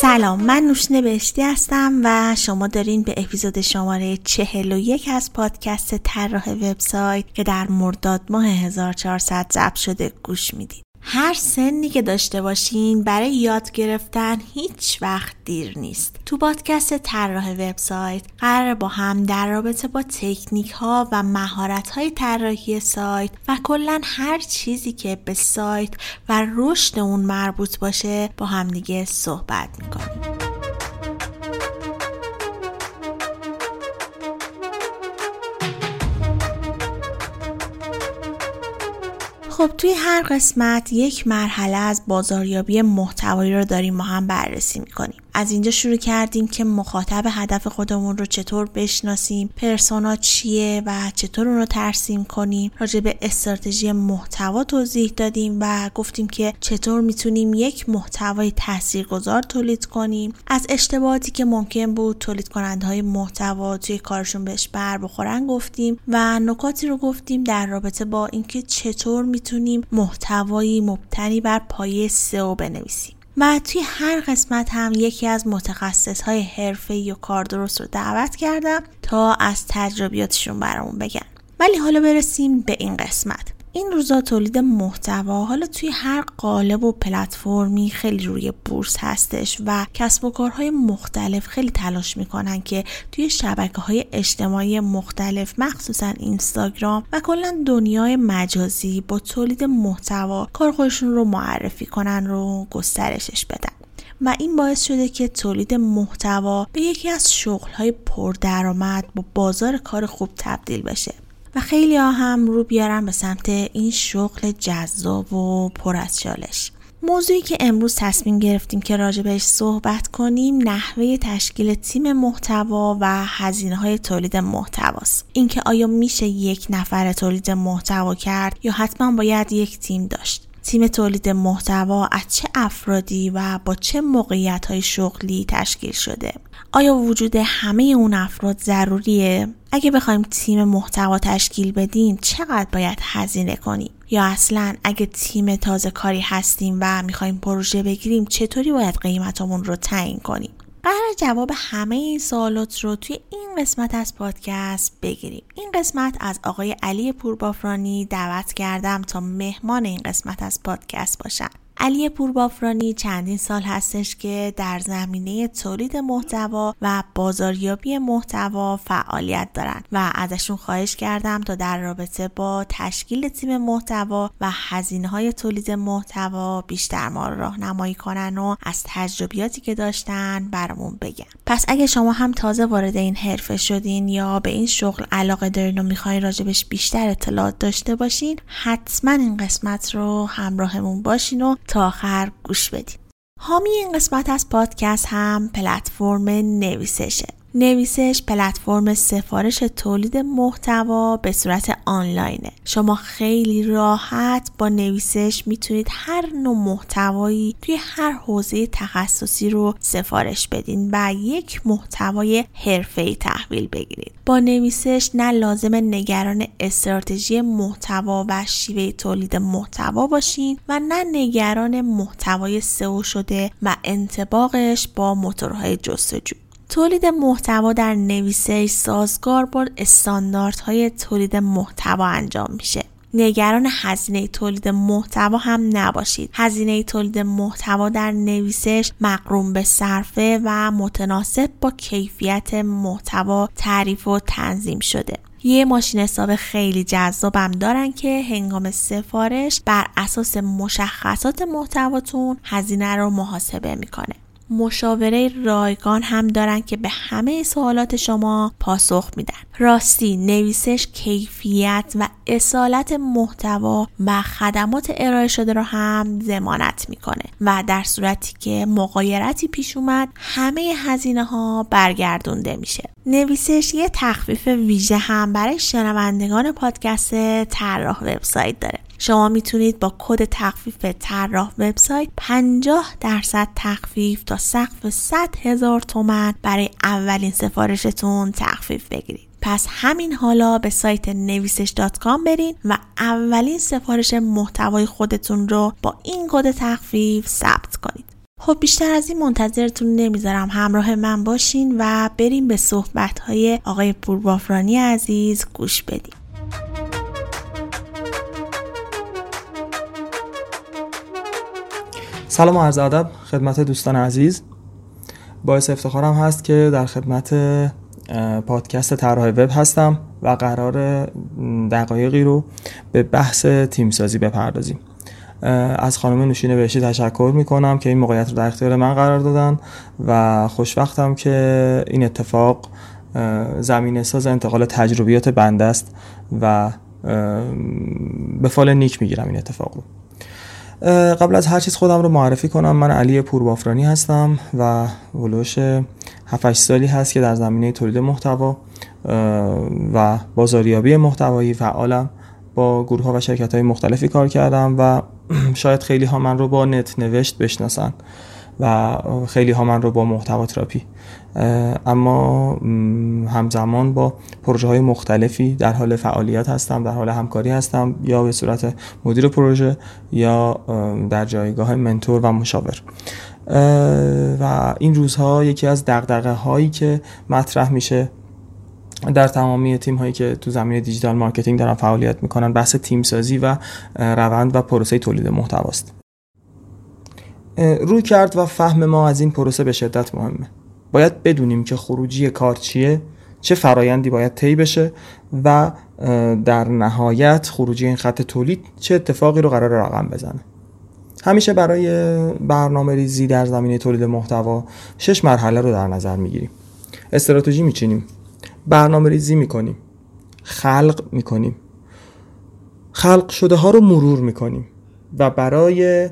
سلام من نوشین بهشتی هستم و شما دارین به اپیزود شماره 41 از پادکست طراح وبسایت که در مرداد ماه 1400 ضبط شده گوش می‌دید. هر سنی که داشته باشین برای یاد گرفتن هیچ وقت دیر نیست. تو پادکست طراح وبسایت قرار با هم در رابطه با تکنیک ها و مهارت های طراحی سایت و کلا هر چیزی که به سایت و رشد اون مربوط باشه با هم دیگه صحبت می‌کنیم. خب توی هر قسمت یک مرحله از بازاریابی محتوایی رو داریم ما هم بررسی می‌کنیم. از اینجا شروع کردیم که مخاطب هدف خودمون رو چطور بشناسیم پرسونا چیه و چطور اون رو ترسیم کنیم. راجع به استراتژی محتوا توضیح دادیم و گفتیم که چطور می‌تونیم یک محتوای تاثیرگذار تولید کنیم. از اشتباهاتی که ممکن بود تولید کننده های محتوا توی کارشون بهش بر بخورن گفتیم و نکاتی رو گفتیم در رابطه با اینکه چطور می‌تونیم محتوایی مبتنی بر پایه سئو بنویسیم. و توی هر قسمت هم یکی از متخصص های حرفه و کار درست رو دعوت کردم تا از تجربیاتشون برامون بگن. ولی حالا برسیم به این قسمت. این روزا تولید محتوا حالا توی هر قالب و پلتفرمی خیلی روی بورس هستش و کسب و کارهای مختلف خیلی تلاش می‌کنن که توی شبکه های اجتماعی مختلف مخصوصا اینستاگرام و کلا دنیای مجازی با تولید محتوا کار خودشون رو معرفی کنن رو گسترشش بدن. و این باعث شده که تولید محتوا به یکی از شغلهای پردرآمد با بازار کار خوب تبدیل بشه. و خیلی ها هم رو بیارن به سمت این شغل جذاب و پر از چالش. موضوعی که امروز تصمیم گرفتیم که راجبش صحبت کنیم نحوه تشکیل تیم محتوا و هزینه های تولید محتواست. اینکه آیا میشه یک نفر تولید محتوا کرد یا حتما باید یک تیم داشت. تیم تولید محتوا از چه افرادی و با چه موقعیت های شغلی تشکیل شده؟ آیا وجود همه اون افراد ضروریه؟ اگه بخوایم تیم محتوا تشکیل بدیم چقدر باید هزینه کنیم؟ یا اصلا اگه تیم تازه کاری هستیم و می‌خوایم پروژه بگیریم چطوری باید قیمتمون رو تعیین کنیم؟ قرار جواب همه این سوالات رو توی این قسمت از پادکست بگیریم. این قسمت از آقای علی پوربافرانی دعوت کردم تا مهمان این قسمت از پادکست باشن. علی پوربافرانی چندین سال هستش که در زمینه تولید محتوا و بازاریابی محتوا فعالیت دارن و ازشون خواهش کردم تا در رابطه با تشکیل تیم محتوا و هزینه های تولید محتوا بیشتر ما رو راهنمایی کنن و از تجربیاتی که داشتن برامون بگن. پس اگه شما هم تازه وارد این حرفه شدین یا به این شغل علاقه دارین و می‌خواین راجبش بیشتر اطلاعات داشته باشین حتما این قسمت رو همراهمون باشین و تا آخر گوش بدید حامی این قسمت از پادکست هم پلتفرم نویسشه. نویسش پلتفرم سفارش تولید محتوا به صورت آنلاینه. شما خیلی راحت با نویسش می‌تونید هر نوع محتوایی توی هر حوزه تخصصی رو سفارش بدین و یک محتوای حرفه‌ای تحویل بگیرید. با نویسش نه لازم نگران استراتژی محتوا و شیوه تولید محتوا باشین و نه نگران محتوای سئو شده و انتباقش با موتورهای جستجو. تولید محتوا در نویسش سازگار با استانداردهای تولید محتوا انجام میشه. نگران هزینه تولید محتوا هم نباشید. هزینه تولید محتوا در نویسش مقروم به صرفه و متناسب با کیفیت محتوا تعریف و تنظیم شده. یه ماشین حساب خیلی جذابم دارن که هنگام سفارش بر اساس مشخصات محتواتون هزینه رو محاسبه می‌کنه. مشاوره رایگان هم دارن که به همه سوالات شما پاسخ میدن. راستی نویسش کیفیت و اصالت محتوا و خدمات ارائه شده رو هم ضمانت می‌کنه و در صورتی که مقایرتی پیش اومد همه هزینه ها برگردونده میشه. نویسش یه تخفیف ویژه هم برای شنوندگان پادکست طراح وبسایت داره. شما می‌تونید با کد تخفیف طراح وبسایت 50 درصد تخفیف تا سقف 100 هزار تومن برای اولین سفارشتون تخفیف بگیرید. پس همین حالا به سایت نویسش برین و اولین سفارش محتوای خودتون رو با این کد تخفیف ثبت کنید. خب بیشتر از این منتظرتون نمی‌ذارم. همراه من باشین و بریم به صحبت های آقای پوربافرانی عزیز گوش بدیم. سلام و عرض ادب خدمت دوستان عزیز. باعث افتخارم هست که در خدمت پادکست طراح وب هستم و قرار دقایقی رو به بحث تیمسازی بپردازیم. از خانم نوشین بهشی تشکر می‌کنم که این موقعیت رو در اختیار من قرار دادن و خوشوقتم که این اتفاق زمین ساز انتقال تجربیات بنده است و به فال نیک می‌گیرم این اتفاق رو. قبل از هر چیز خودم رو معرفی کنم من علی پوربافرانی هستم و ولوش 7 سالی هست که در زمینه تولید محتوا و بازاریابی محتوایی فعالم. با گروه ها و شرکت های مختلفی کار کردم و شاید خیلی ها من رو با نت نوشت بشناسن. و خیلی ها من رو با محتوا تراپی. اما همزمان با پروژه های مختلفی در حال فعالیت هستم در حال همکاری هستم یا به صورت مدیر پروژه یا در جایگاه mentor و مشاور. و این روزها یکی از دغدغه هایی که مطرح میشه در تمامی تیم هایی که تو زمینه digital marketing دارن فعالیت می‌کنن بحث تیم سازی و روند و پروسه تولید محتواست. رویکرد و فهم ما از این پروسه به شدت مهمه. باید بدونیم که خروجی کار چیه چه فرایندی باید طی بشه و در نهایت خروجی این خط تولید چه اتفاقی رو قرار رقم بزنه. همیشه برای برنامه ریزی در زمینه تولید محتوا شش مرحله رو در نظر می‌گیریم. استراتژی میچینیم. برنامه ریزی می‌کنیم. خلق می‌کنیم. خلق شده ها رو مرور می‌کنیم و برای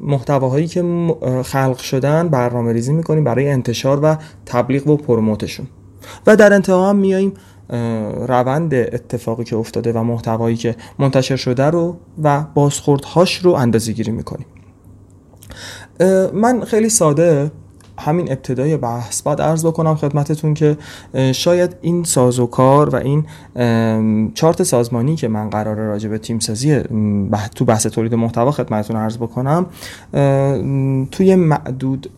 محتواهایی که خلق شدن برنامه ریزی می‌کنیم برای انتشار و تبلیغ و پروموتشون. و در انتها هم میاییم روند اتفاقی که افتاده و محتوایی که منتشر شده رو و بازخوردهاش رو اندازه گیری می‌کنیم من خیلی ساده همین ابتدای بحث. بعد عرض بکنم خدمتتون که شاید این سازوکار و این چارت سازمانی که من قرار راجع به تیم سازی تو بحث تولید محتوا خدمتتون عرض بکنم توی معدود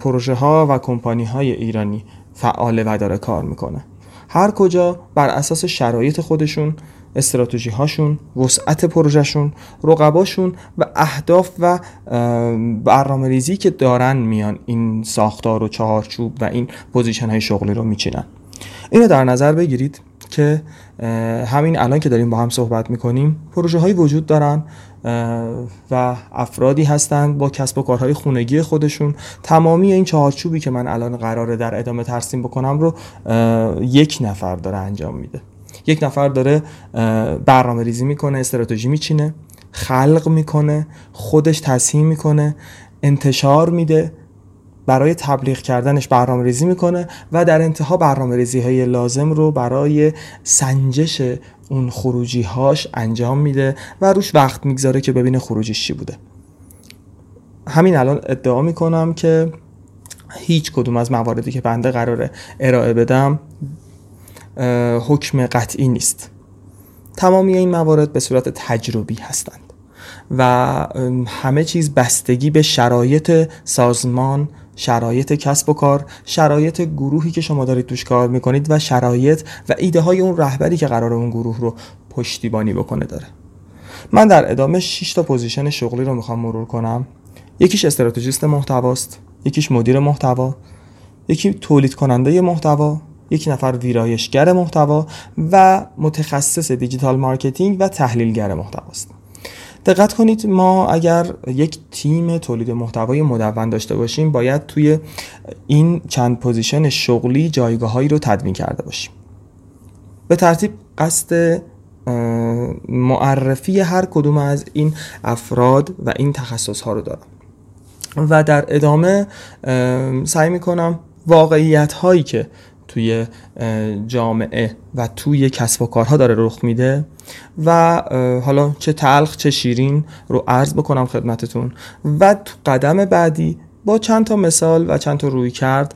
پروژه ها و کمپانی های ایرانی فعال و داره کار می‌کنه. هر کجا بر اساس شرایط خودشون استراتژی هاشون وسعت پروژهشون رقباشون و اهداف و برنامه ریزی که دارن میان این ساختار و چهارچوب و این position های شغلی رو میچینن. اینو در نظر بگیرید که همین الان که داریم با هم صحبت می‌کنیم پروژه های وجود دارن و افرادی هستند با کسب و کارهای خونگی خودشون. تمامی این چهارچوبی که من الان قراره در ادامه ترسیم بکنم رو یک نفر داره انجام میده. یک نفر داره برنامه ریزی می‌کنه استراتژی میچینه خلق می‌کنه خودش تصمیم می‌کنه انتشار میده برای تبلیغ کردنش برنامه ریزی می‌کنه و در انتها برنامه ریزی های لازم رو برای سنجش اون خروجی هاش انجام میده و روش وقت می‌گذاره که ببینه خروجیش چی بوده. همین الان ادعا می‌کنم که هیچ کدوم از مواردی که بنده قراره ارائه بدم حکم قطعی نیست. تمامی این موارد به صورت تجربی هستند و همه چیز بستگی به شرایط سازمان شرایط کسب و کار شرایط گروهی که شما دارید توش کار می‌کنید و شرایط و ایده های اون رهبری که قراره اون گروه رو پشتیبانی بکنه داره. من در ادامه 6 تا position شغلی رو می‌خوام مرور کنم. یکیش استراتژیست محتواست یکیش مدیر محتوا یکی تولید کننده محتوا یک نفر ویرایشگر محتوا و متخصص digital marketing و تحلیلگر محتواست. دقت کنید ما اگر یک تیم تولید محتوای مدون داشته باشیم باید توی این چند پوزیشن شغلی جایگاههایی رو تدوین کرده باشیم. به ترتیب قصد معرفی هر کدوم از این افراد و این تخصص ها رو دارم. و در ادامه سعی می‌کنم واقعیت هایی که توی جامعه و توی کسب و کارها داره رخ میده و حالا چه تلخ چه شیرین رو عرض بکنم خدمتتون. و تو قدم بعدی با چند تا مثال و چند تا روی کرد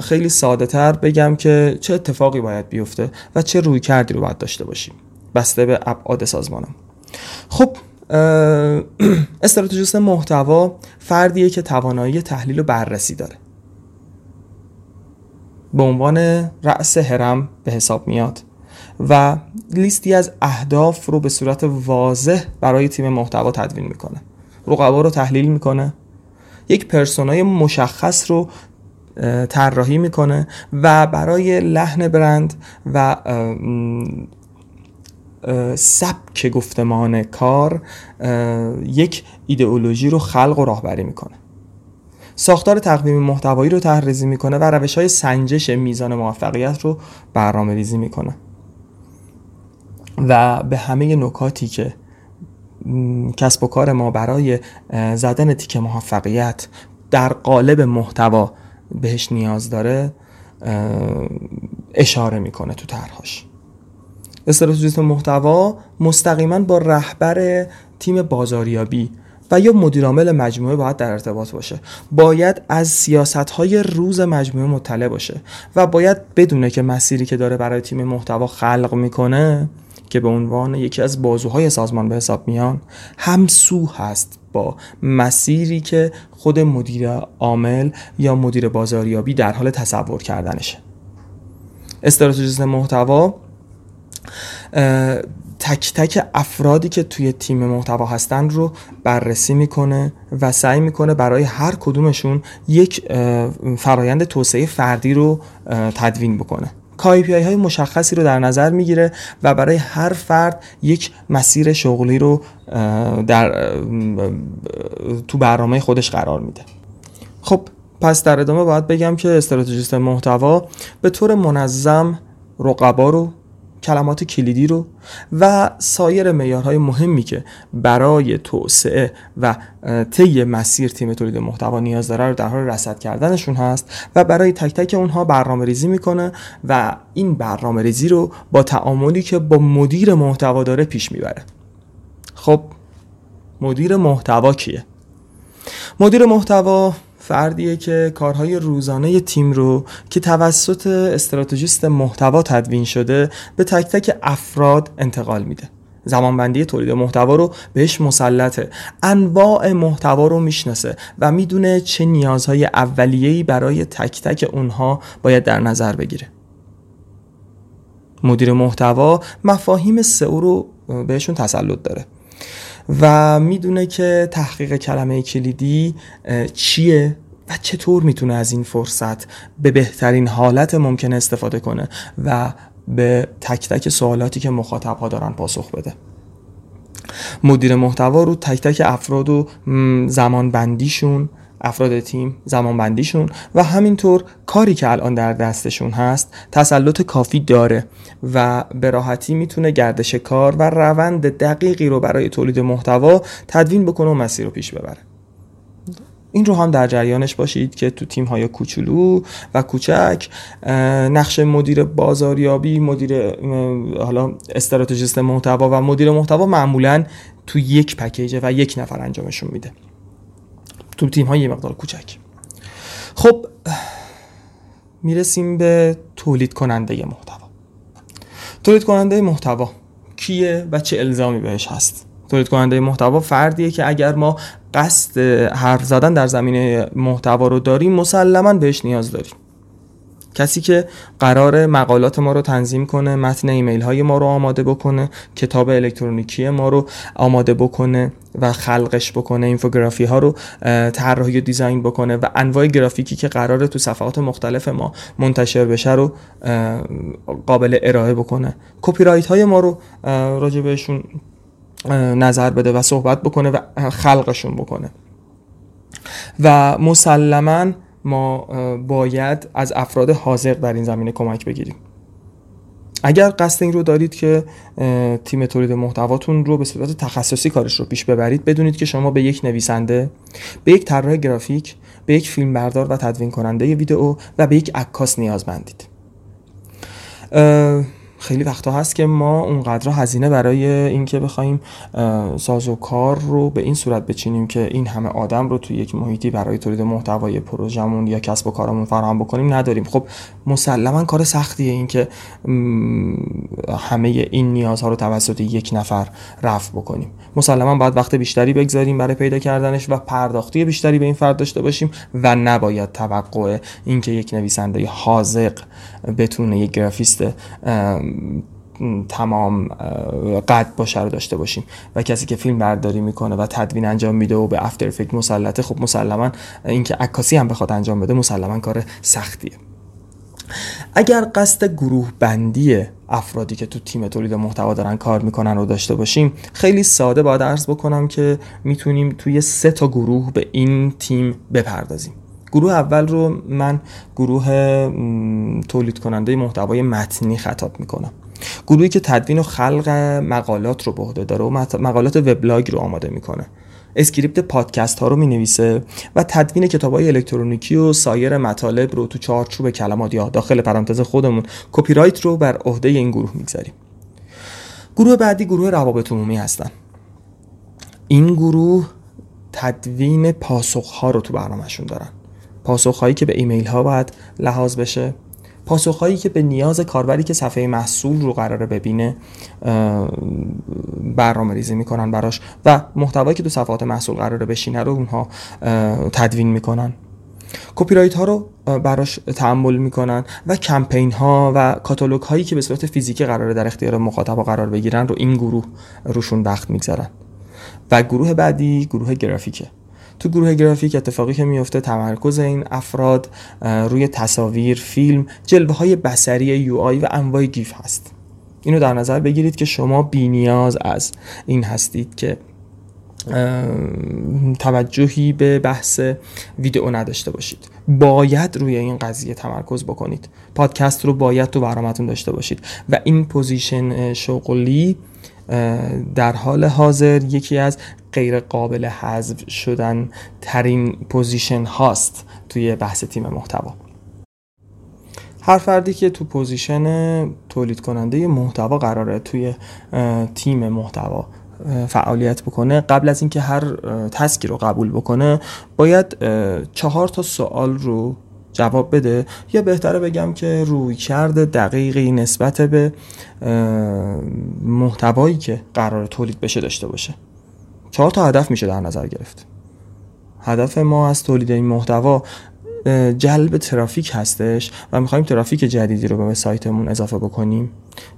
خیلی ساده تر بگم که چه اتفاقی باید بیفته و چه روی کردی رو باید داشته باشیم. بسته به ابعاد سازمانم. خب استراتژیست محتوا فردیه که توانایی تحلیل و بررسی داره. به عنوان رأس هرم به حساب میاد و لیستی از اهداف رو به صورت واضح برای تیم محتوا تدوین می‌کنه. رقبا رو تحلیل می‌کنه. یک پرسونای مشخص رو طراحی می‌کنه و برای لحن برند و سبک گفتمان کار یک ایدئولوژی رو خلق و راهبری می‌کنه. ساختار تقویم محتوایی رو طرحریزی می‌کنه و روش های سنجش میزان موفقیت رو برنامه ریزی می‌کنه. و به همه نکاتی که کسب و کار ما برای زدن تیک موفقیت در قالب محتوا بهش نیاز داره اشاره می‌کنه تو طرحهاش. استراتژیست محتوا مستقیما با رهبر تیم بازاریابی و یا مدیرعامل مجموعه باید در ارتباط باشه. باید از سیاست های روز مجموعه مطلع باشه و باید بدونه که مسیری که داره برای تیم محتوا خلق می‌کنه که به عنوان یکی از بازوهای سازمان به حساب میان همسو هست با مسیری که خود مدیر عامل یا مدیر بازاریابی در حال تصور کردنشه. استراتژیست محتوا تک تک افرادی که توی تیم محتوا هستن رو بررسی می‌کنه و سعی می‌کنه برای هر کدومشون یک فرایند توسعه فردی رو تدوین بکنه. KPI های مشخصی رو در نظر می‌گیره و برای هر فرد یک مسیر شغلی رو در تو برنامه خودش قرار میده. خب پس در ادامه باید بگم که استراتژیست محتوا به طور منظم رقبا رو کلمات کلیدی رو و سایر معیارهای مهمی که برای توسعه و طی مسیر تیم تولید محتوا نیاز داره رو در حال رصد کردنشون هست و برای تک تک اونها برنامه ریزی می‌کنه و این برنامه ریزی رو با تعاملی که با مدیر محتوا داره پیش می‌بره. خب مدیر محتوا کیه؟ مدیر محتوا فردیه که کارهای روزانه تیم رو که توسط استراتژیست محتوا تدوین شده به تک تک افراد انتقال میده. زمانبندی تولید محتوا رو بهش مسلطه. انواع محتوا رو می‌شناسه و می‌دونه چه نیازهای اولیه‌ای برای تک تک اونها باید در نظر بگیره. مدیر محتوا مفاهیم سئو رو بهشون تسلط داره و می‌دونه که تحقیق کلمه کلیدی چیه؟ چطور می‌تونه از این فرصت به بهترین حالت ممکن استفاده کنه و به تک تک سوالاتی که مخاطب ها دارن پاسخ بده؟ مدیر محتوا رو تک تک افراد و زمان بندیشون افراد تیم زمان بندیشون و همینطور کاری که الان در دستشون هست تسلط کافی داره و به راحتی می‌تونه گردش کار و روند دقیقی رو برای تولید محتوا تدوین بکنه و مسیر رو پیش ببره. این رو هم در جریانش باشید که تو تیم های کوچولو و کوچک نقش مدیر بازاریابی مدیر حالا استراتژیست محتوا و مدیر محتوا معمولا تو یک پکیجه و یک نفر انجامشون میده. تو تیم های مقدار کوچک. خب می‌رسیم به تولید کننده محتوا. تولید کننده محتوا کیه و چه الزامی بهش هست؟ تولید کننده محتوا فردیه که اگر ما قصد حرف زدن در زمینه محتوا رو داریم مسلما بهش نیاز داریم. کسی که قراره مقالات ما رو تنظیم کنه متن ایمیل های ما رو آماده بکنه کتاب الکترونیکی ما رو آماده بکنه و خلقش بکنه اینفوگرافی ها رو طراحی و design بکنه و انواع گرافیکی که قراره تو صفحات مختلف ما منتشر بشه رو قابل ارائه بکنه. copywrite های ما رو راجع بهشون نظر بده و صحبت بکنه و خلقشون بکنه. و مسلما ما باید از افراد حاضق در این زمینه کمک بگیریم. اگر قصد این رو دارید که تیم تولید محتواتون رو به صورت تخصصی کارش رو پیش ببرید بدونید که شما به یک نویسنده به یک طراح گرافیک به یک فیلمبردار و تدوین کننده ویدئو و به یک عکاس نیازمندید. خیلی وقتا هست که ما اونقدر هزینه برای اینکه بخوایم ساز و کار رو به این صورت بچینیم که این همه آدم رو توی یک محیطی برای تولید محتوای پروژمون یا کسب و کارمون فراهم بکنیم نداریم. خب مسلما کار سختیه اینکه همه این نیازها رو توسط یک نفر رفع بکنیم. مسلما باید وقت بیشتری بگذاریم برای پیدا کردنش و پرداختی بیشتری به این فرد داشته باشیم و نباید توقع اینکه یک نویسنده حاضق بتونه یک گرافیست تمام قد باشه رو داشته باشیم. و کسی که فیلم برداری می‌کنه و تدوین انجام میده و به افتر افکت مسلطه خب مسلما اینکه عکاسی هم بخواد انجام بده مسلما کار سختیه. اگر قصد گروه بندی افرادی که تو تیم تولید محتوا دارن کار می‌کنن رو داشته باشیم خیلی ساده باید عرض بکنم که می‌تونیم توی سه تا گروه به این تیم بپردازیم. گروه اول رو من گروه تولید کننده محتوای متنی خطاب می‌کنم. گروهی که تدوین و خلق مقالات رو به عهده داره و مقالات وبلاگ رو آماده می‌کنه. script پادکست ها رو می نویسه و تدوین کتاب های الکترونیکی و سایر مطالب رو تو چارچوب کلمات یا داخل پرانتز خودمون copywrite رو بر عهده این گروه می‌گذاریم. گروه بعدی گروه روابط عمومی هستن. این گروه تدوین پاسخ ها رو تو برنامهشون دارن. پاسخ هایی که به ایمیل ها باید لحاظ بشه. پاسخهایی که به نیاز کاربری که صفحه محصول رو قراره ببینه برنامه ریزی می‌کنن براش و محتوایی که تو صفحات محصول قراره بشینه رو اونها تدوین می‌کنن. copywrite ها رو براش تعمل می‌کنن و کمپین ها و کاتالوگ هایی که به صورت فیزیکی قراره در اختیار مخاطب قرار بگیرن رو این گروه روشون وقت می‌گذارن. و گروه بعدی گروه گرافیکه. تو گروه گرافیک اتفاقی که میفته تمرکز این افراد روی تصاویر فیلم جلوه های بصری UI و انواع GIF هست. اینو در نظر بگیرید که شما بی نیاز از این هستید که توجهی به بحث ویدئو نداشته باشید. باید روی این قضیه تمرکز بکنید. پادکست رو باید تو برنامهتون داشته باشید. و این position شغلی در حال حاضر یکی از غیر قابل حذف شدن ترین position هاست توی بحث تیم محتوا. هر فردی که تو position تولید کننده محتوا قراره توی تیم محتوا فعالیت بکنه قبل از اینکه هر task ی رو قبول بکنه باید چهار تا سوال رو جواب بده. یا بهتره بگم که روی کرده دقیقی نسبت به محتوایی که قرار تولید بشه داشته باشه. چهار تا هدف میشه در نظر گرفت. هدف ما از تولید این محتوا جلب ترافیک هستش و می‌خوایم ترافیک جدیدی رو به سایتمون اضافه بکنیم.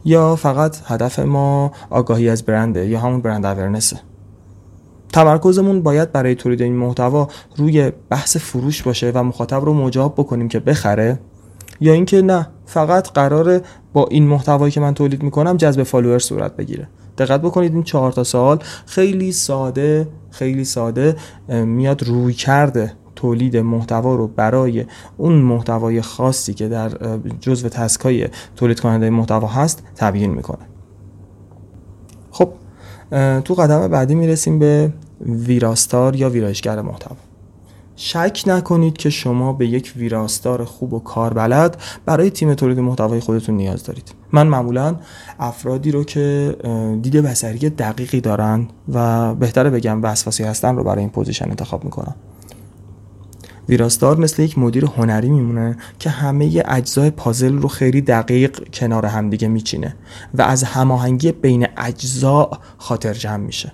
یا فقط هدف ما آگاهی از برنده یا همون برند اورنسه تمرکزمون باید برای تولید این محتوا روی بحث فروش باشه و مخاطب رو مجاب بکنیم که بخره. یا اینکه نه فقط قراره با این محتوایی که من تولید می‌کنم جذب فالوور صورت بگیره. دقت بکنید این چهار تا سوال خیلی ساده خیلی ساده میاد روی کرده تولید محتوا رو برای اون محتوای خاصی که در جزو تسکای تولید کننده محتوا هست تبیین می‌کنه. خب تو قدم بعدی می‌رسیم به ویراستار یا ویرایشگر محتوا. شک نکنید که شما به یک ویراستار خوب و کاربلد برای تیم تولید محتوای خودتون نیاز دارید. من معمولا افرادی رو که دیده بصری دقیقی دارن و بهتره بگم وسواسی هستن رو برای این position انتخاب می‌کنم. ویراستار مثل یک مدیر هنری میمونه که همه اجزای پازل رو خیلی دقیق کنار همدیگه میچینه و از هماهنگی بین اجزا خاطر جمع میشه.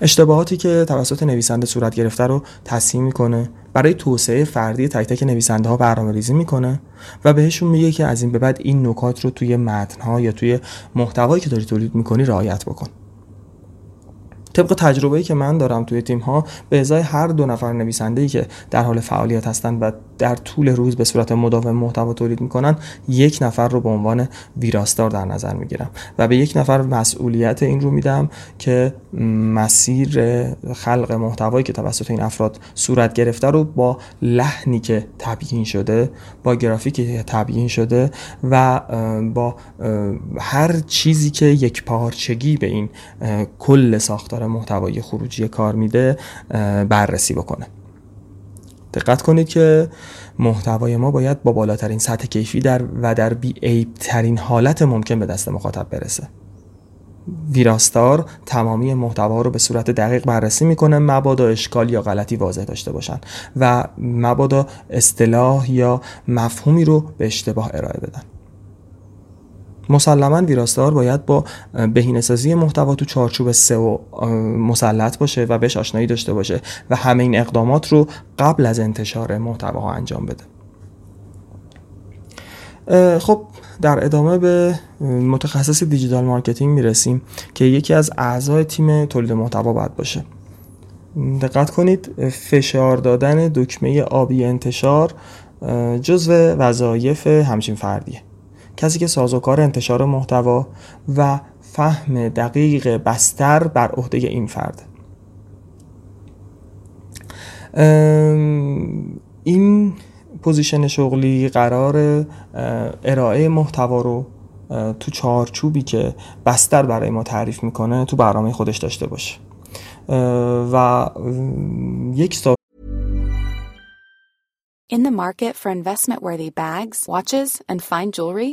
اشتباهاتی که توسط نویسنده صورت گرفته رو تصحیح می‌کنه برای توسعه فردی تک تک نویسنده ها برنامه ریزی می‌کنه و بهشون میگه که از این به بعد این نکات رو توی متن ها یا توی محتوایی که داری تولید می‌کنی رعایت بکن. طبق تجربه‌ای که من دارم توی تیم ها به ازای هر دو نفر نویسنده که در حال فعالیت هستند و در طول روز به صورت مداوم محتوا تولید می‌کنن یک نفر رو به عنوان ویراستار در نظر می‌گیرم و به یک نفر مسئولیت این رو میدم که مسیر خلق محتوایی که توسط این افراد صورت گرفته رو با لحنی که تبیین شده با گرافیکی که تبیین شده و با هر چیزی که یک پارچگی به این کل ساختار محتوایی خروجی کار میده بررسی بکنه. دقت کنید که محتوای ما باید با بالاترین سطح کیفی در و در بی ترین حالت ممکن به دست مخاطب برسه. ویراستار تمامی محتوا رو به صورت دقیق بررسی می‌کنه مبادا اشکال یا غلطی واضح داشته باشن و مبادا اصطلاح یا مفهومی رو به اشتباه ارائه بدن. مسلما ویراستار باید با بهینه‌سازی محتوا تو چارچوب سئو مسلط باشه و بهش آشنایی داشته باشه و همه این اقدامات رو قبل از انتشار محتواها انجام بده. خب در ادامه به متخصص digital marketing می‌رسیم که یکی از اعضای تیم تولید محتوا باید باشه. دقت کنید فشار دادن دکمه آبی انتشار جزو وظایف همچین فردیه. کسی که سازوکار انتشار محتوا و فهم دقیق بستر بر عهده این فرد. این پوزیشن شغلی قرار ارائه محتوا رو تو چارچوبی که بستر برای ما تعریف می‌کنه تو برنامه خودش داشته باشه. و یک In the market for investment worthy bags, watches, and fine jewelry,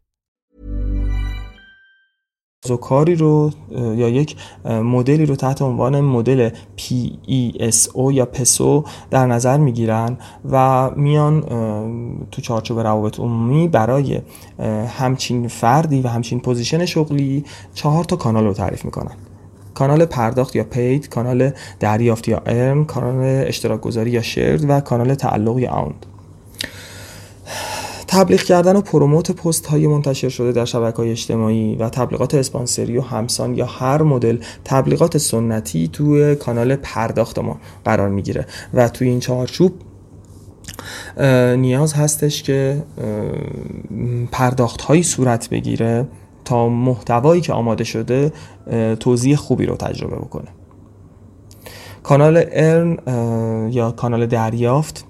کاری رو یا یک مدلی رو تحت عنوان مدل PESO یا PESO در نظر می‌گیرن و میان تو چارچوب روابط عمومی برای همچین فردی و همچین پوزیشن شغلی چهار تا کانال رو تعریف می‌کنن. کانال پرداخت یا paid، کانال دریافت یا ارم، کانال اشتراک گذاری یا shared و کانال تعلق یا owned تبلیغ کردن و پروموت پست های منتشر شده در شبکه های اجتماعی و تبلیغات اسپانسری و همسان یا هر مدل تبلیغات سنتی توی کانال پرداخت ما قرار می‌گیره. و توی این چارچوب نیاز هستش که پرداخت هایی صورت بگیره تا محتوایی که آماده شده توضیح خوبی رو تجربه بکنه. کانال ارن یا کانال دریافت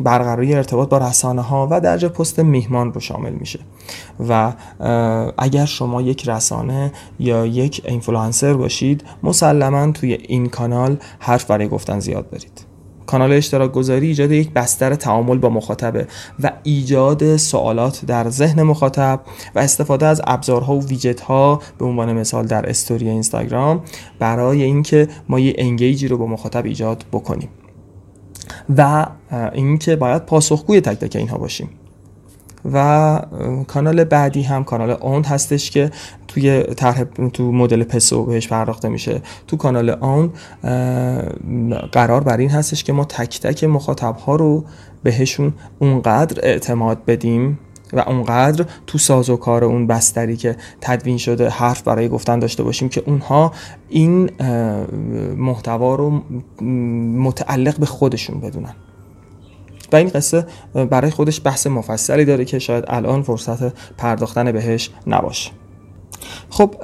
برقراری ارتباط با رسانه ها و درج پست میهمان رو شامل میشه. و اگر شما یک رسانه یا یک اینفلوئنسر باشید مسلما توی این کانال حرف برای گفتن زیاد دارید. کانال اشتراک گذاری ایجاد یک بستر تعامل با مخاطبه و ایجاد سوالات در ذهن مخاطب و استفاده از ابزارها و ویجت ها به عنوان مثال در استوری اینستاگرام برای اینکه ما یه انگیجی رو با مخاطب ایجاد بکنیم. و اینکه باید پاسخگوی تک تک اینها باشیم. و کانال بعدی هم کانال اوند هستش که توی طرح تو مدل پسو بهش پرداخته میشه. تو کانال آن قرار بر این هستش که ما تک تک مخاطب ها رو بهشون اونقدر اعتماد بدیم و اونقدر تو ساز و کار اون بستری که تدوین شده حرف برای گفتن داشته باشیم که اونها این محتوا رو متعلق به خودشون بدونن. و این قصه برای خودش بحث مفصلی داره که شاید الان فرصت پرداختن بهش نباشه. خب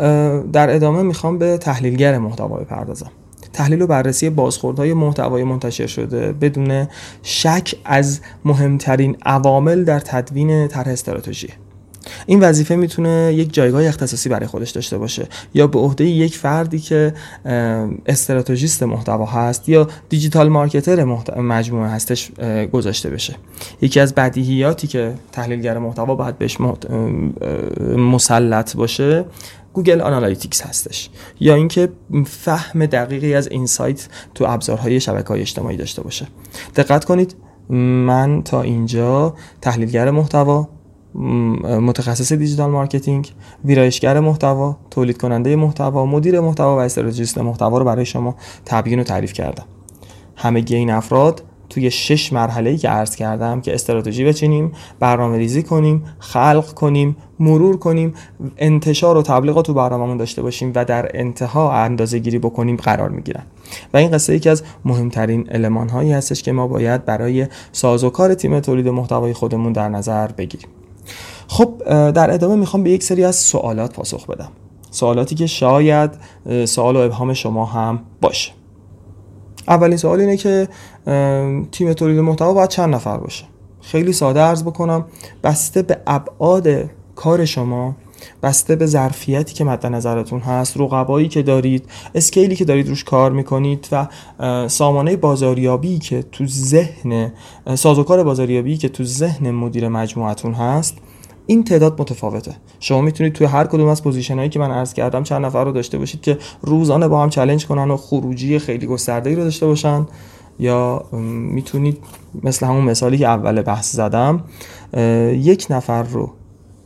در ادامه می‌خوام به تحلیلگر محتوا بپردازم. تحلیل و بررسی بازخوردهای محتوای منتشر شده بدون شک از مهمترین عوامل در تدوین طرح استراتژی. این وظیفه می‌تونه یک جایگاه اختصاصی برای خودش داشته باشه یا به عهده یک فردی که strategist محتوا هست یا digital marketer مجموعه هستش گذاشته بشه. یکی از بدیهیاتی که تحلیلگر محتوا باید بهش مسلط باشه Google Analytics هستش. یا اینکه فهم دقیقی از insight تو ابزارهای شبکه های اجتماعی داشته باشه. دقت کنید من تا اینجا تحلیلگر محتوا متخصص digital marketing ویرایشگر محتوا تولید کننده محتوا مدیر محتوا و strategist محتوا رو برای شما تبیین و تعریف کردم. همه این افراد توی شش مرحله ای که عرض کردم که استراتژی بچینیم برنامه ریزی کنیم خلق کنیم مرور کنیم انتشار و تبلیغات تو برنامهمون داشته باشیم و در انتها اندازه گیری بکنیم قرار می‌گیرن. و این قصه یکی از مهمترین علمان هایی هستش که ما باید برای سازوکار تیم تولید محتوای خودمون در نظر بگیریم. خب در ادامه می‌خوام به یک سری از سوالات پاسخ بدم. سوالاتی که شاید سوال و ابهام شما هم باشه. اولین سوال اینه که تیم تولید محتوا باید چند نفر باشه؟ خیلی ساده عرض بکنم بسته به ابعاد کار شما بسته به ظرفیتی که مد نظرتون هست رقبایی که دارید scale ی که دارید روش کار می‌کنید و سامانه بازاریابی که تو ذهن سازوکار بازاریابی که تو ذهن مدیر مجموعتون هست این تعداد متفاوته. شما می‌تونید توی هر کدوم از position هایی که من عرض کردم چند نفر رو داشته باشید که روزانه با هم challenge کنن و خروجی خیلی گسترده ای رو داشته باشن. یا می‌تونید مثل همون مثالی که اول بحث زدم یک نفر رو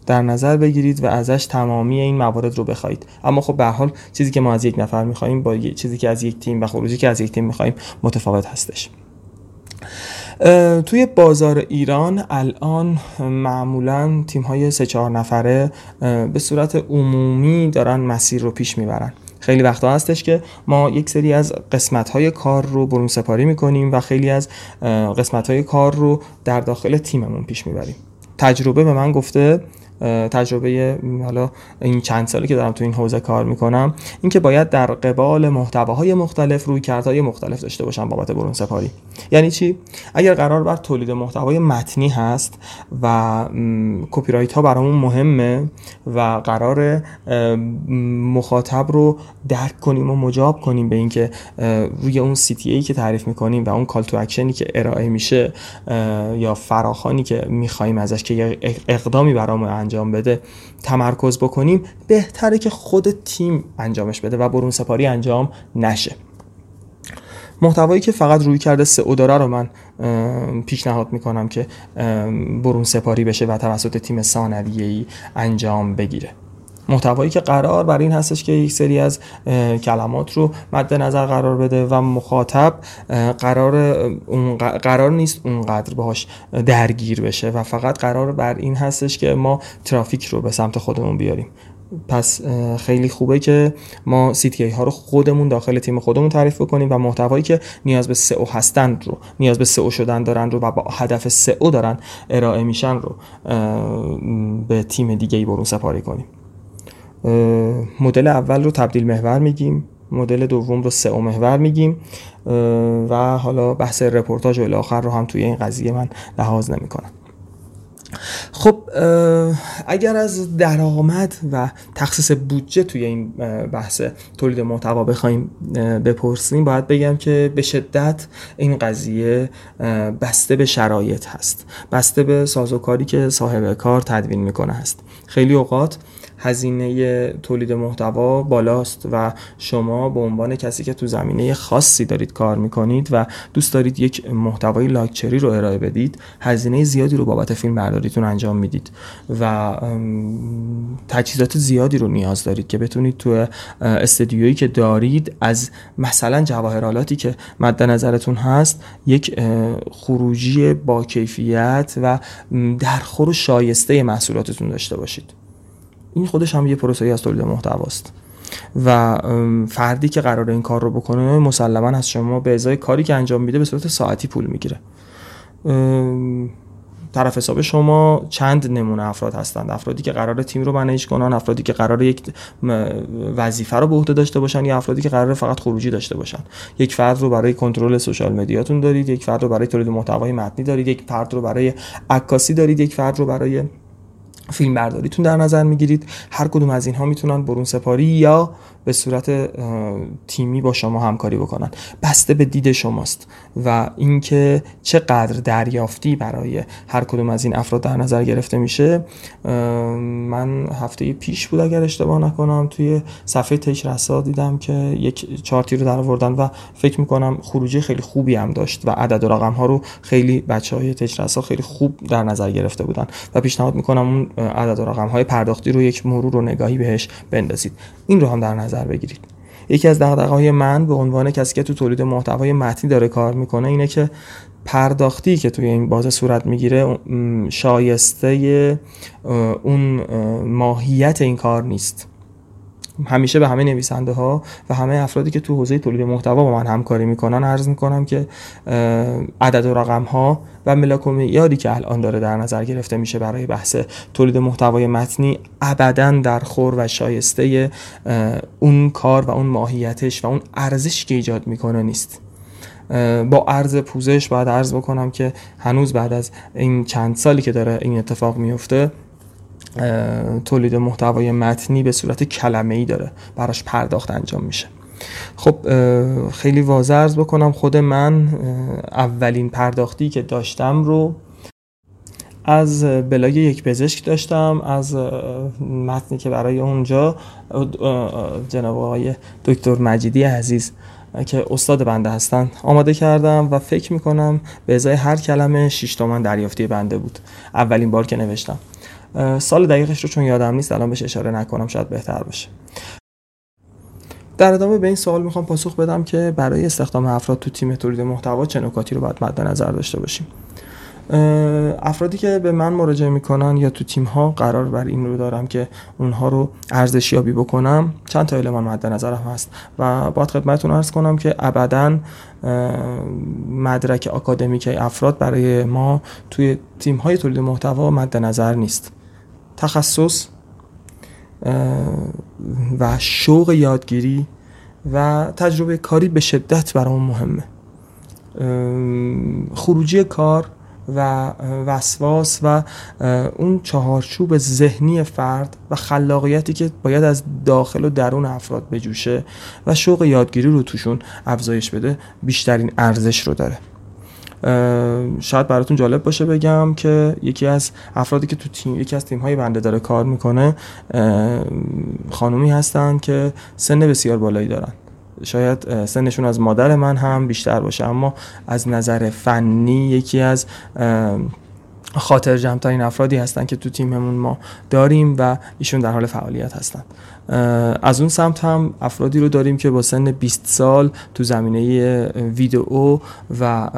در نظر بگیرید و ازش تمامی این موارد رو بخواید. اما خب به هر حال چیزی که ما از یک نفر می‌خوایم با چیزی که از یک تیم و خروجی که از یک تیم می‌خوایم متفاوت هستش. توی بازار ایران الان معمولا تیم های سه چهار نفره به صورت عمومی دارن مسیر رو پیش می‌برن. خیلی وقتا هستش که ما یک سری از قسمت های کار رو برون سپاری می‌کنیم و خیلی از قسمت های کار رو در داخل تیممون پیش می‌بریم. تجربه به من گفته تجربه حالا این چند سالی که دارم تو این حوزه کار می‌کنم اینکه باید در قبال محتواهای مختلف رویکردهای مختلف داشته باشم بابت برون سپاری. یعنی چی؟ اگر قرار بر تولید محتوای متنی هست و copywrite ها برامون مهمه و قرار مخاطب رو درک کنیم و مجاب کنیم به اینکه روی اون CTA که تعریف می‌کنیم و اون call to action ی که ارائه میشه یا فراخوانی که می‌خوایم ازش که اقدامی برامون انجام بده تمرکز بکنیم بهتره که خود تیم انجامش بده و برون سپاری انجام نشه. محتوایی که فقط روی کرده سئو داره رو من پیشنهاد می‌کنم که برون سپاری بشه و توسط تیم ثانویه‌ای انجام بگیره. محتوایی که قرار بر این هستش که یک سری از کلمات رو مد نظر قرار بده و مخاطب قرار قرار نیست اونقدر باهاش درگیر بشه و فقط قرار بر این هستش که ما ترافیک رو به سمت خودمون بیاریم. پس خیلی خوبه که ما سی ها رو خودمون داخل تیم خودمون تعریف بکنیم و محتوایی که نیاز به سئو هستند رو نیاز به سئو شدن دارن رو و با هدف سئو دارن ارائه میشن رو به تیم دیگه ای برون سپاری کنیم. مدل اول رو تبدیل محور میگیم مدل دوم رو سئو محور میگیم و حالا بحث رپورتاج و آخر رو هم توی این قضیه من لحاظ نمی‌کنم. خب اگر از درآمد و تخصیص بودجه توی این بحث تولید محتوا بخوایم بپرسیم باید بگم که به شدت این قضیه بسته به شرایط هست. بسته به سازوکاری که صاحب کار تدوین می‌کنه هست. خیلی اوقات هزینه تولید محتوا بالاست و شما به عنوان کسی که تو زمینه خاصی دارید کار می‌کنید و دوست دارید یک محتوای لاکچری رو ارائه بدید هزینه زیادی رو بابت فیلم برداریتون انجام می‌دید و تجهیزات زیادی رو نیاز دارید که بتونید تو استدیویی که دارید از مثلا جواهرالاتی که مد نظرتون هست یک خروجی با کیفیت و درخور شایسته محصولاتتون داشته باشید. این خودش هم یه پروسه از تولید محتواست و فردی که قرار این کار رو بکنه مسلما از شما به ازای کاری که انجام میده به صورت ساعتی پول می‌گیره. طرف حساب شما چند نمونه افراد هستند؟ افرادی که قرار تیم رو منیج کنن افرادی که قرار یک وظیفه رو به عهده داشته باشن یا افرادی که قرار فقط خروجی داشته باشن؟ یک فرد رو برای کنترل سوشال مدیاتون دارید یک فرد رو برای تولید محتوای متنی دارید یک فرد رو برای عکاسی دارید یک فرد رو برای فیلم برداریتون در نظر می‌گیرید. هر کدوم از اینها می‌تونن برون سپاری یا به صورت تیمی با شما همکاری بکنن. بسته به دید شماست و اینکه چقدر دریافتی برای هر کدوم از این افراد در نظر گرفته میشه من هفته پیش بود اگر اشتباه نکنم توی صفحه تیش رسا دیدم که یک چارتی رو در آوردن و فکر می‌کنم خروجی خیلی خوبی هم داشت و عدد و رقم ها رو خیلی بچه های تیش خیلی خوب در نظر گرفته بودن و پیشنهاد می‌کنم اون عدد و رقم های پرداختی رو یک مرور و نگاهی بهش بندازید. این رو هم در نظر نظر بگیرید. یکی از های من به عنوان کسی که تو تولید محتوای متنی داره کار می‌کنه اینه که پرداختی که توی این بازه صورت می‌گیره شایسته اون ماهیت این کار نیست. همیشه به همه نویسنده ها و همه افرادی که تو حوزه تولید محتوا با من همکاری می‌کنن عرض می‌کنم که عدد و رقم ها و ملاک یادی که الان داره در نظر گرفته میشه برای بحث تولید محتوای متنی ابدا در خور و شایسته اون کار و اون ماهیتش و اون ارزش که ایجاد می‌کنه نیست. با عرض پوزش باید عرض بکنم که هنوز بعد از این چند سالی که داره این اتفاق میفته تولید محتوای متنی به صورت کلمه ای داره. براش پرداخت انجام میشه. خب خیلی واضح بکنم خود من اولین پرداختی که داشتم رو از بلاگ یک پزشک داشتم از متنی که برای اونجا جناب آقای دکتر مجیدی عزیز که استاد بنده هستن آماده کردم و فکر می‌کنم به ازای هر کلمه 6 تومن دریافتی بنده بود. اولین بار که نوشتم. سال دقیقش رو چون یادم نیست الان بهش اشاره نکنم شاید بهتر باشه. در ادامه به این سوال می‌خوام پاسخ بدم که برای استخدام افراد تو تیم تولید محتوا چه نکاتی رو باید مد نظر داشته باشیم؟ افرادی که به من مراجعه می‌کنن یا تو تیم ها قرار بر این رو دارم که اونها رو ارزشیابی بکنم چند تا المان مد نظرم هست و باید خدمتتون ارز کنم که ابدا مدرک آکادمیک افراد برای ما توی تیم های تولید محتوا مد نظر نیست. تخصص و شوق یادگیری و تجربه کاری به شدت برامون مهمه. خروجی کار و وسواس و اون چهارچوب ذهنی فرد و خلاقیتی که باید از داخل و درون افراد بجوشه و شوق یادگیری رو توشون افزایش بده بیشترین ارزش رو داره. شاید براتون جالب باشه بگم که یکی از افرادی که تو تیم یکی از تیم های بنده داره کار می‌کنه خانومی هستن که سن بسیار بالایی دارن. شاید سنشون از مادر من هم بیشتر باشه اما از نظر فنی یکی از خاطر جمعترین افرادی هستن که تو تیممون ما داریم و ایشون در حال فعالیت هستن. از اون سمت هم افرادی رو داریم که با سن 20 سال تو زمینه ویدئو و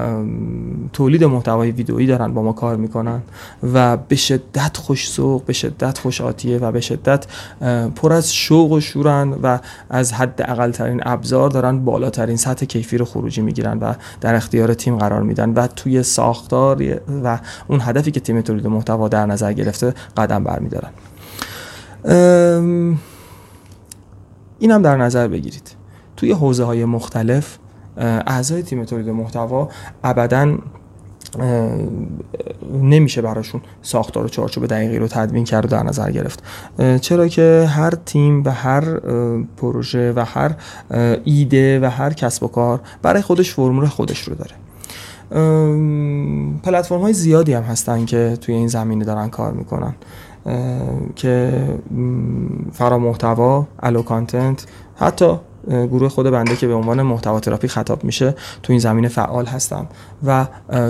تولید محتوای ویدئویی دارن با ما کار می‌کنن و به شدت خوش سوق به شدت خوش آتیه و به شدت پر از شوق و شورن و از حد اقل ترین ابزار دارن بالاترین سطح کیفی رو خروجی می‌گیرن و در اختیار تیم قرار میدن و توی ساختار و اون هدفی که تیم تولید محتوا در نظر گرفته قدم برمیدارن. این هم در نظر بگیرید. توی حوزه های مختلف اعضای تیم تولید محتوا ابدا نمیشه براشون ساختار و چارچوب دقیقی رو تدوین کرد و در نظر گرفت. چرا که هر تیم و هر پروژه و هر ایده و هر کسب و کار برای خودش فرمول خودش رو داره. پلتفرم های زیادی هم هستن که توی این زمینه دارن کار می‌کنن. که فرا محتوا الو کانتنت حتی گروه خود بنده که به عنوان محتوا تراپی خطاب میشه تو این زمینه فعال هستم و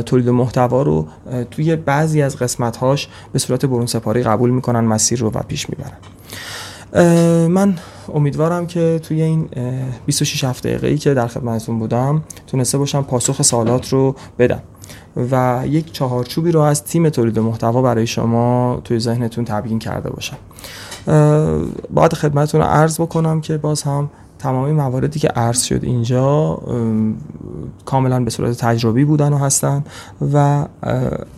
تولید محتوا رو توی بعضی از قسمتهاش به صورت برون سپاری قبول می‌کنن مسیر رو و پیش می‌برن. من امیدوارم که توی این 26 هفته دقیقه که در خدمتتون بودم تونسته باشم پاسخ سوالات رو بدم. و یک چهارچوبی رو از تیم تولید محتوا برای شما توی ذهنتون تبیین کرده باشم. باید خدمتتون رو عرض بکنم که باز هم تمامی مواردی که عرض شد اینجا کاملا به صورت تجربی بودن و هستن و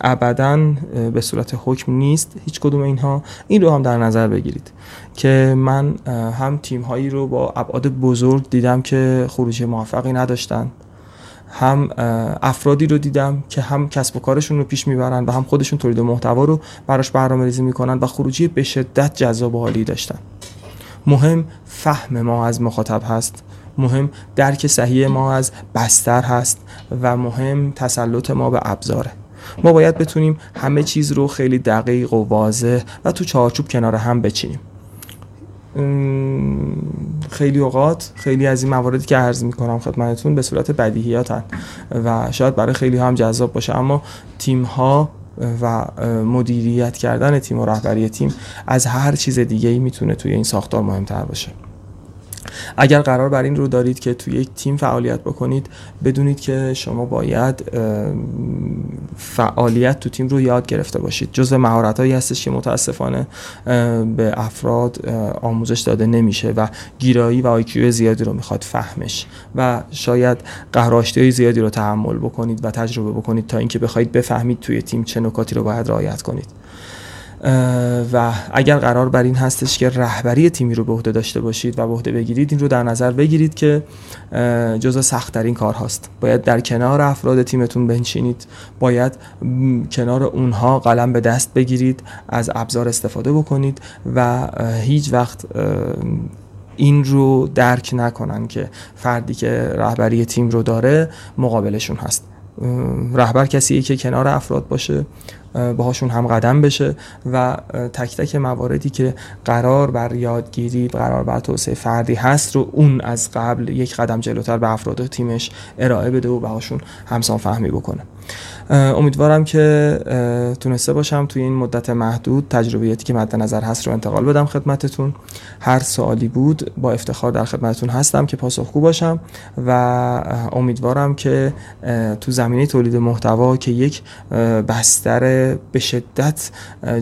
ابدا به صورت حکم نیست هیچ کدوم اینها. این رو هم در نظر بگیرید که من هم تیم هایی رو با ابعاد بزرگ دیدم که خروجی موفقی نداشتن. هم افرادی رو دیدم که هم کسب و کارشون رو پیش می‌برن و هم خودشون تولید محتوا رو براش برنامه ریزی می‌کنن و خروجی به شدت جذاب و حالی داشتن. مهم فهم ما از مخاطب هست. مهم درک صحیح ما از بستر هست و مهم تسلط ما به ابزاره. ما باید بتونیم همه چیز رو خیلی دقیق و واضح و تو چارچوب کنار هم بچینیم. خیلی اوقات خیلی از این مواردی که عرض می‌کنم خدمتتون به صورت بدیهیاتن و شاید برای خیلی هم جذاب باشه. اما تیم ها و مدیریت کردن تیم و رهبری تیم از هر چیز دیگه ای می‌تونه توی این ساختار مهمتر باشه. اگر قرار بر این رو دارید که توی یک تیم فعالیت بکنید بدونید که شما باید فعالیت تو تیم رو یاد گرفته باشید. جزء مهارت هایی هستش که متاسفانه به افراد آموزش داده نمیشه و گیرایی و آیکیو زیادی رو می‌خواد فهمش. و شاید قهراشتی زیادی رو تحمل بکنید و تجربه بکنید تا اینکه بخواید بفهمید توی تیم چه نکاتی رو باید رعایت کنید. و اگر قرار بر این هستش که رهبری تیمی رو به عهده داشته باشید و به عهده بگیرید این رو در نظر بگیرید که جزء سختترین کار هاست. باید در کنار افراد تیمتون بنشینید. باید کنار اونها قلم به دست بگیرید از ابزار استفاده بکنید و هیچ وقت این رو درک نکنن که فردی که رهبری تیم رو داره مقابلشون هست. رهبر کسیه که کنار افراد باشه باهاشون هم قدم بشه و تک تک مواردی که قرار بر یادگیری قرار بر توسعه فردی هست رو اون از قبل یک قدم جلوتر به افراد تیمش ارائه بده و باهاشون همسان فهمی بکنه. امیدوارم که تونسته باشم توی این مدت محدود تجربیاتی که مد نظر هست رو انتقال بدم خدمتتون. هر سوالی بود با افتخار در خدمتتون هستم که پاسخگو باشم و امیدوارم که تو زمینه تولید محتوا که یک بستر به شدت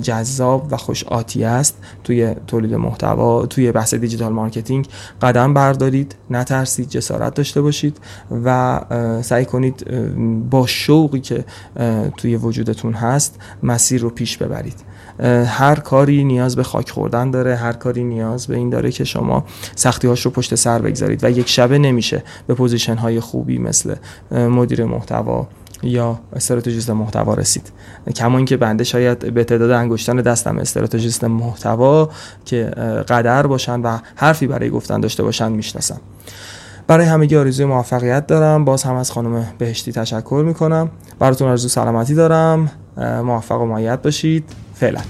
جذاب و خوش آتیه است توی تولید محتوا توی بحث digital marketing قدم بردارید نترسید جسارت داشته باشید و سعی کنید با شوقی که توی وجودتون هست مسیر رو پیش ببرید. هر کاری نیاز به خاک خوردن داره هر کاری نیاز به این داره که شما سختی هاش رو پشت سر بگذارید و یک شبه نمیشه به position های خوبی مثل مدیر محتوا یا strategist محتوا رسید. کما اینکه بنده شاید به تعداد انگشتان دستم strategist محتوا که قدر باشن و حرفی برای گفتن داشته باشن می‌شناسم. برای همگی آرزوی موفقیت دارم. باز هم از خانم بهشتی تشکر می‌کنم. براتون آرزو سلامتی دارم. موفق و معید باشید. فعلا.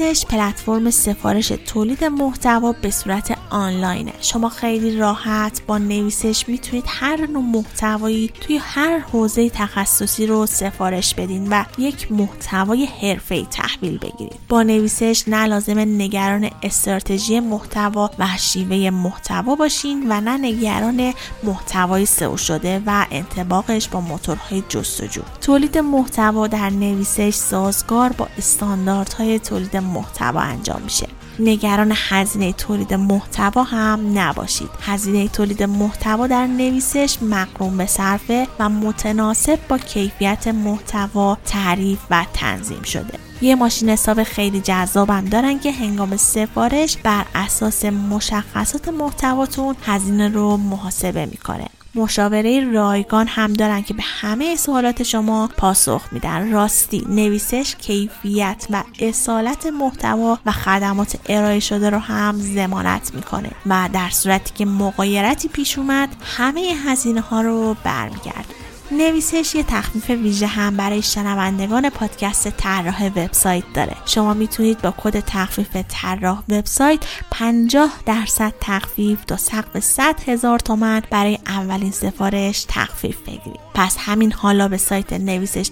نویسش پلتفرم سفارش تولید محتوا به صورت آنلاینه. شما خیلی راحت با نویسش می‌تونید هر نوع محتوایی توی هر حوزه تخصصی رو سفارش بدین و یک محتوای حرفه‌ای تحویل بگیرید. با نویسش نه لازم نگران استراتژی محتوا و شیوه محتوا باشین و نه نگران محتوای سئو شده و انطباقش با موتورهای جستجو. تولید محتوا در نویسش سازگار با استانداردهای تولید محتوا انجام میشه. نگران هزینه تولید محتوا هم نباشید. هزینه تولید محتوا در نویسش مقروم به صرفه و متناسب با کیفیت محتوا تعریف و تنظیم شده. یه ماشین حساب خیلی جذابم دارن که هنگام سفارش بر اساس مشخصات محتواتون هزینه رو محاسبه می‌کنه. مشاوره رایگان هم دارن که به همه سوالات شما پاسخ میدن. راستی نویسش کیفیت و اصالت محتوا و خدمات ارائه شده رو هم زمانت می‌کنه و در صورتی که مقایرتی پیش اومد همه هزینه ها رو برمیگرده. نویسش یه تخفیف ویژه هم برای شنوندگان پادکست طراح وبسایت داره. شما می‌تونید با کد تخفیف طراح وبسایت 50 درصد تخفیف تا سقف 100 هزار تومن برای اولین سفارش تخفیف بگیرید. پس همین حالا به سایت نویسش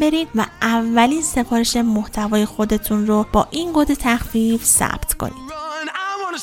برید و اولین سفارش محتوای خودتون رو با این کد تخفیف ثبت کنید. ممنون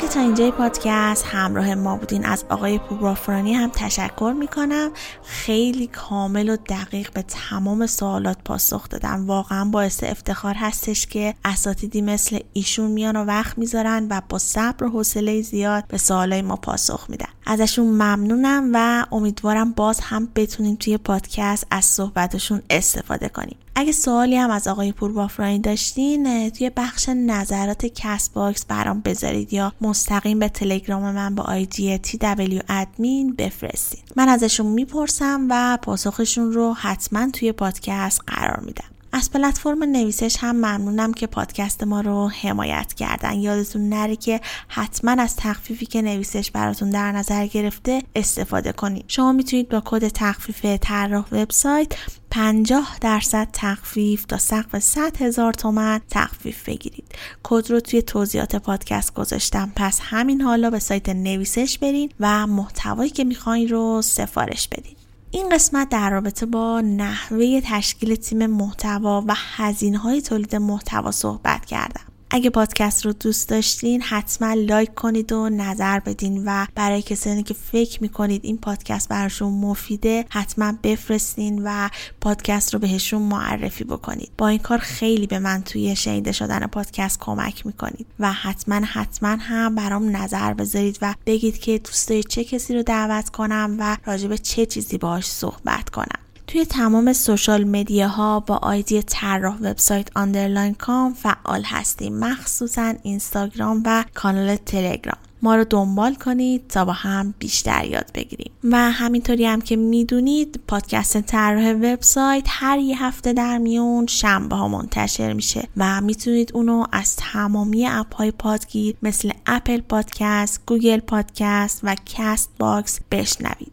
که تا اینجای پادکست همراه ما بودین از آقای پوربافرانی هم تشکر می‌کنم. خیلی کامل و دقیق به تمام سوالات پاسخ دادن. واقعا باعث افتخار هستش که اساتیدی مثل ایشون میان و وقت می‌ذارن و با صبر و حوصله زیاد به سوالای ما پاسخ میدن. ازشون ممنونم و امیدوارم باز هم بتونیم توی پادکست از صحبتشون استفاده کنیم. اگه سوالی هم از آقای پور بافرانی داشتین توی بخش نظرات Castbox برام بذارید یا مستقیم به تلگرام من با آیدی TW admin بفرستید من ازشون می‌پرسم و پاسخشون رو حتما توی پادکست قرار میدم. از پلتفرم نویسش هم ممنونم که پادکست ما رو حمایت کردن. یادتون نره که حتما از تخفیفی که نویسش براتون در نظر گرفته استفاده کنید. شما می‌تونید با کد تخفیف طراح وبسایت 50 درصد تخفیف تا سقف 100 هزار تومن تخفیف بگیرید. کد رو توی توضیحات پادکست گذاشتم. پس همین حالا به سایت نویسش برین و محتوایی که می‌خواین رو سفارش بدین. این قسمت در رابطه با نحوه تشکیل تیم محتوا و هزینه های تولید محتوا صحبت کردم. اگه پادکست رو دوست داشتین حتما لایک کنید و نظر بدین و برای کسانی که فکر می‌کنید این پادکست براشون مفیده حتما بفرستین و پادکست رو بهشون معرفی بکنید. با این کار خیلی به من توی شنیده شدن پادکست کمک می‌کنید و حتما حتما هم برام نظر بذارید و بگید که دوست چه کسی رو دعوت کنم و راجب چه چیزی باهاش صحبت کنم. توی تمام social media ها با آیدی طراح وبسایت underline com فعال هستیم مخصوصا اینستاگرام و کانال تلگرام. ما رو دنبال کنید تا با هم بیشتر یاد بگیریم. و همینطوری هم که می‌دونید پادکست طراح وبسایت هر یه هفته در میون شنبه ها منتشر میشه و می‌تونید اونو از تمامی اپ های پادگیر مثل اپل پادکست، گوگل پادکست و کست باکس بشنوید.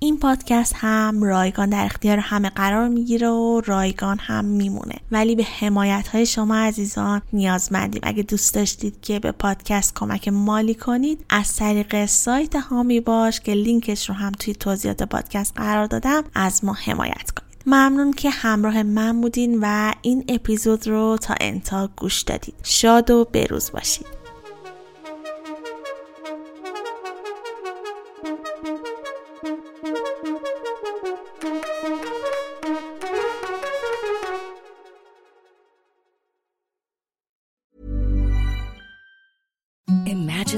این پادکست هم رایگان در اختیار همه قرار می‌گیره و رایگان هم میمونه. ولی به حمایت های شما عزیزان نیازمندیم. اگه دوست داشتید که به پادکست کمک مالی کنید از طریق سایت حامی باش که لینکش رو هم توی توضیحات پادکست قرار دادم از ما حمایت کنید. ممنون که همراه من بودین و این اپیزود رو تا انتها گوش دادید. شاد و بروز باشید.